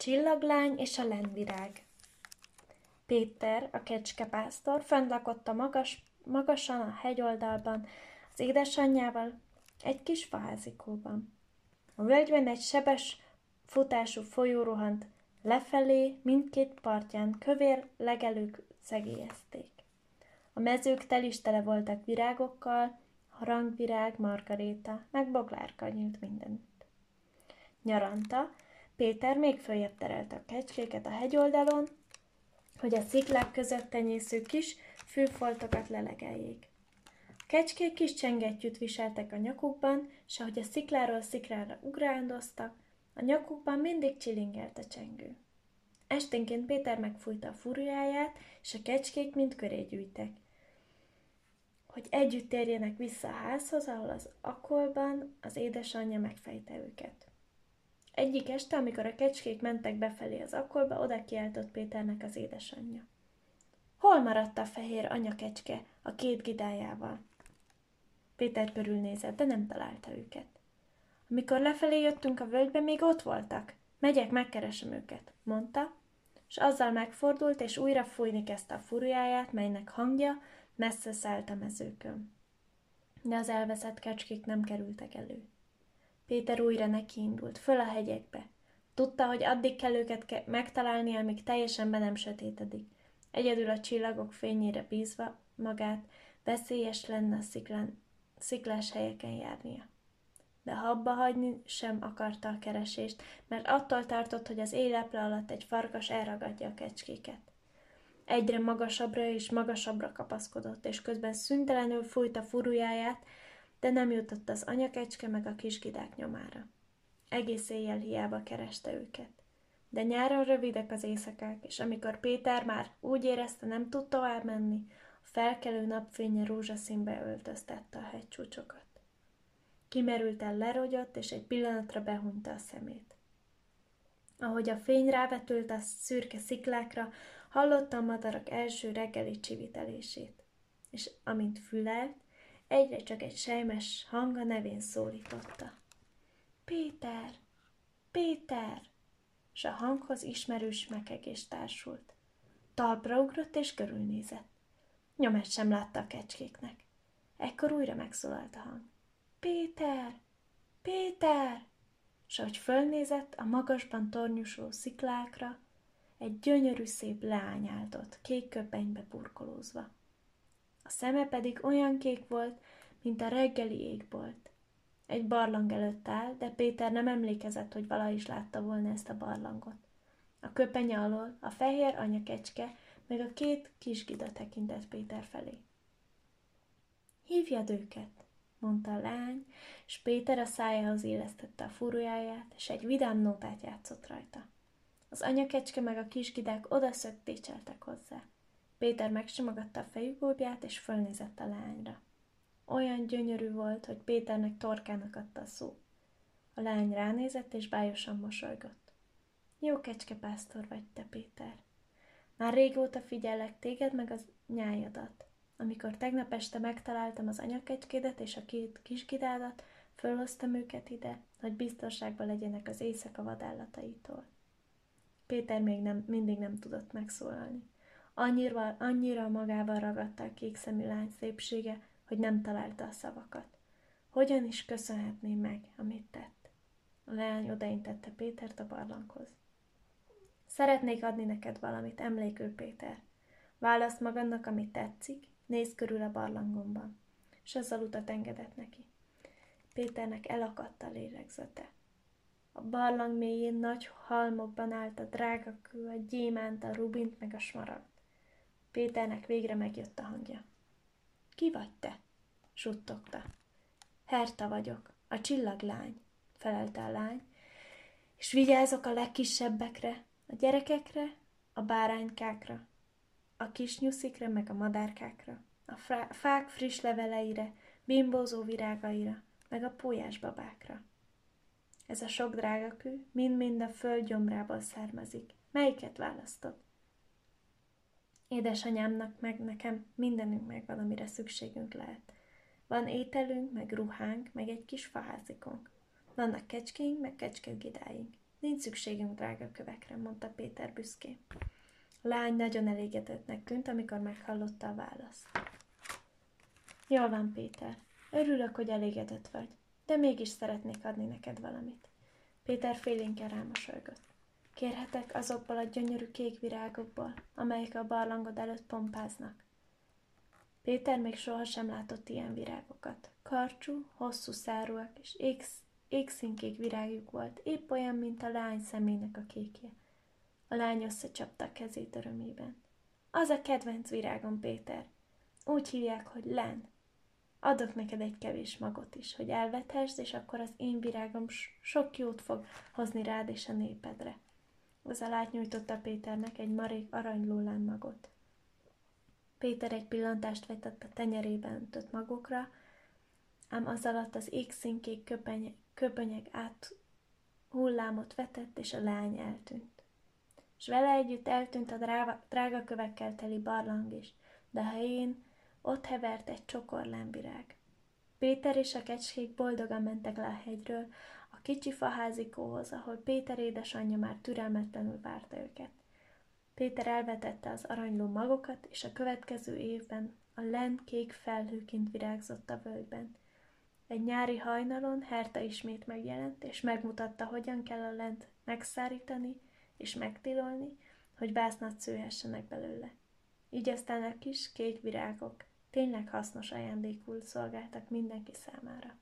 csillaglány és a lendvirág. Péter, a kecskepásztor, fönt lakott a magas, magasan a hegyoldalban, az édesanyjával, egy kis faházikóban. A völgyben egy sebes futású folyó rohant lefelé, mindkét partján kövér legelők szegélyezték. A mezők telistele voltak virágokkal, harangvirág, margaréta, meg boglárka nyílt mindenütt. Nyaranta, Péter még följebb terelte a kecskéket a hegyoldalon, hogy a sziklák között tenyésző kis fűfoltokat lelegeljék. A kecskék kis csengettyűt viseltek a nyakukban, és ahogy a szikláról szikrára ugrándoztak, a nyakukban mindig csilingelt a csengő. Esténként Péter megfújta a furjáját, és a kecskék mind köré gyűjtek, hogy együtt térjenek vissza a házhoz, ahol az akolban az édesanyja megfejte őket. Egyik este, amikor a kecskék mentek befelé az akolba, oda kiáltott Péternek az édesanyja. Hol maradt a fehér anyakecske a két gidájával? Péter körülnézett, de nem találta őket. Amikor lefelé jöttünk a völgybe, még ott voltak. Megyek, megkeresem őket, mondta, és azzal megfordult, és újra fújni kezdte a furjáját, melynek hangja messze szállt a mezőkön. De az elveszett kecskék nem kerültek elő. Péter újra nekiindult, föl a hegyekbe. Tudta, hogy addig kell őket ke- megtalálni, amíg teljesen be nem sötétedik. Egyedül a csillagok fényére bízva magát, veszélyes lenne a sziklán, sziklás helyeken járnia. De ha abba hagyni sem akarta a keresést, mert attól tartott, hogy az éleple alatt egy farkas elragadja a kecskéket. Egyre magasabbra és magasabbra kapaszkodott, és közben szüntelenül fújt a furujáját, de nem jutott az anyakecske meg a kisgidák nyomára. Egész éjjel hiába kereste őket. De nyáron rövidek az éjszakák, és amikor Péter már úgy érezte, nem tud tovább menni, a felkelő napfénye rózsaszínbe öltöztette a hegycsúcsokat. Kimerülten lerogyott, és egy pillanatra behunta a szemét. Ahogy a fény rávetült a szürke sziklákra, hallotta a madarak első reggeli csivitelését. És amint fülelt, egyre csak egy sejmes hang a nevén szólította. Péter! Péter! S a hanghoz ismerős mekegés társult. Talpra ugrott és körülnézett. Nyomát sem látta a kecskéknek. Ekkor újra megszólalt a hang. Péter! Péter! S ahogy fölnézett a magasban tornyosuló sziklákra, egy gyönyörű szép leány állt ott, kék köpenybe burkolózva. A szeme pedig olyan kék volt, mint a reggeli égbolt. Egy barlang előtt áll, de Péter nem emlékezett, hogy vala is látta volna ezt a barlangot. A köpenye alól a fehér anyakecske, meg a két kisgida tekintett Péter felé. Hívjad őket, mondta a lány, és Péter a szájához élesztette a furujjáját, és egy vidám nótát játszott rajta. Az anyakecske meg a kisgidák oda szöktécseltek hozzá. Péter megsimogatta a fejükóbját, és fölnézett a lányra. Olyan gyönyörű volt, hogy Péternek torkának adta a szó. A lány ránézett, és bájosan mosolygott. Jó kecskepásztor vagy te, Péter. Már régóta figyellek téged, meg az nyájadat. Amikor tegnap este megtaláltam az anyakecskédet és a két kisgidádat, fölhoztam őket ide, hogy biztonságban legyenek az éjszaka vadállataitól. Péter még nem, mindig nem tudott megszólalni. Annyira, annyira magával ragadta a kék szemű lány szépsége, hogy nem találta a szavakat. Hogyan is köszönhetné meg, amit tett? A leány odaintette Pétert a barlanghoz. Szeretnék adni neked valamit, emlékül Péter. Válasz magadnak, amit tetszik, nézz körül a barlangomban. És azzal utat engedett neki. Péternek elakadt a lélegzete. A barlang mélyén nagy halmokban állt a drága kő, a gyémánt, a rubint meg a smaragd. Péternek végre megjött a hangja. Ki vagy te? suttogta. Herta vagyok, a csillaglány, felelte a lány, és vigyázok a legkisebbekre, a gyerekekre, a báránykákra, a kis nyuszikre, meg a madárkákra, a fák friss leveleire, bimbózó virágaira, meg a pólyás babákra. Ez a sok drága mind-mind a föld gyomrából származik. Melyiket választod? Édesanyámnak meg nekem mindenünk megvan, amire szükségünk lehet. Van ételünk, meg ruhánk, meg egy kis faházikunk. Vannak kecskénk, meg kecskegidáink. Nincs szükségünk drága kövekre, mondta Péter büszkén. A lány nagyon elégedettnek tűnt, amikor meghallotta a választ. Jól van, Péter. Örülök, hogy elégedett vagy, de mégis szeretnék adni neked valamit. Péter félénken rámosolygott. Kérhetek azokból a gyönyörű kék virágokból, amelyek a barlangod előtt pompáznak. Péter még sohasem látott ilyen virágokat. Karcsú, hosszú szárúak és égsz, égszínkék virágjuk volt, épp olyan, mint a lány szemének a kékje. A lány összecsapta a kezét örömében. Az a kedvenc virágom, Péter. Úgy hívják, hogy len. Adok neked egy kevés magot is, hogy elvethesd, és akkor az én virágom sok jót fog hozni rád és a népedre. Az alát nyújtotta Péternek egy marék aranylólán magot. Péter egy pillantást vetett a tenyerében öntött magokra, ám az alatt az égszínkék köpeny, köpönyeg át hullámot vetett, és a lány eltűnt. És vele együtt eltűnt a drága, drága kövekkel teli barlang is, de a helyén ott hevert egy csokor lámvirág. Péter és a kecskék boldogan mentek le a hegyről, a kicsi faházikóhoz, ahol Péter édesanyja már türelmetlenül várta őket. Péter elvetette az aranyló magokat, és a következő évben a len kék felhőként virágzott a völgyben. Egy nyári hajnalon Herta ismét megjelent, és megmutatta, hogyan kell a lent megszárítani és megtilolni, hogy vásznat szőhessenek belőle. Így aztán a kis kék virágok tényleg hasznos ajándékul szolgáltak mindenki számára.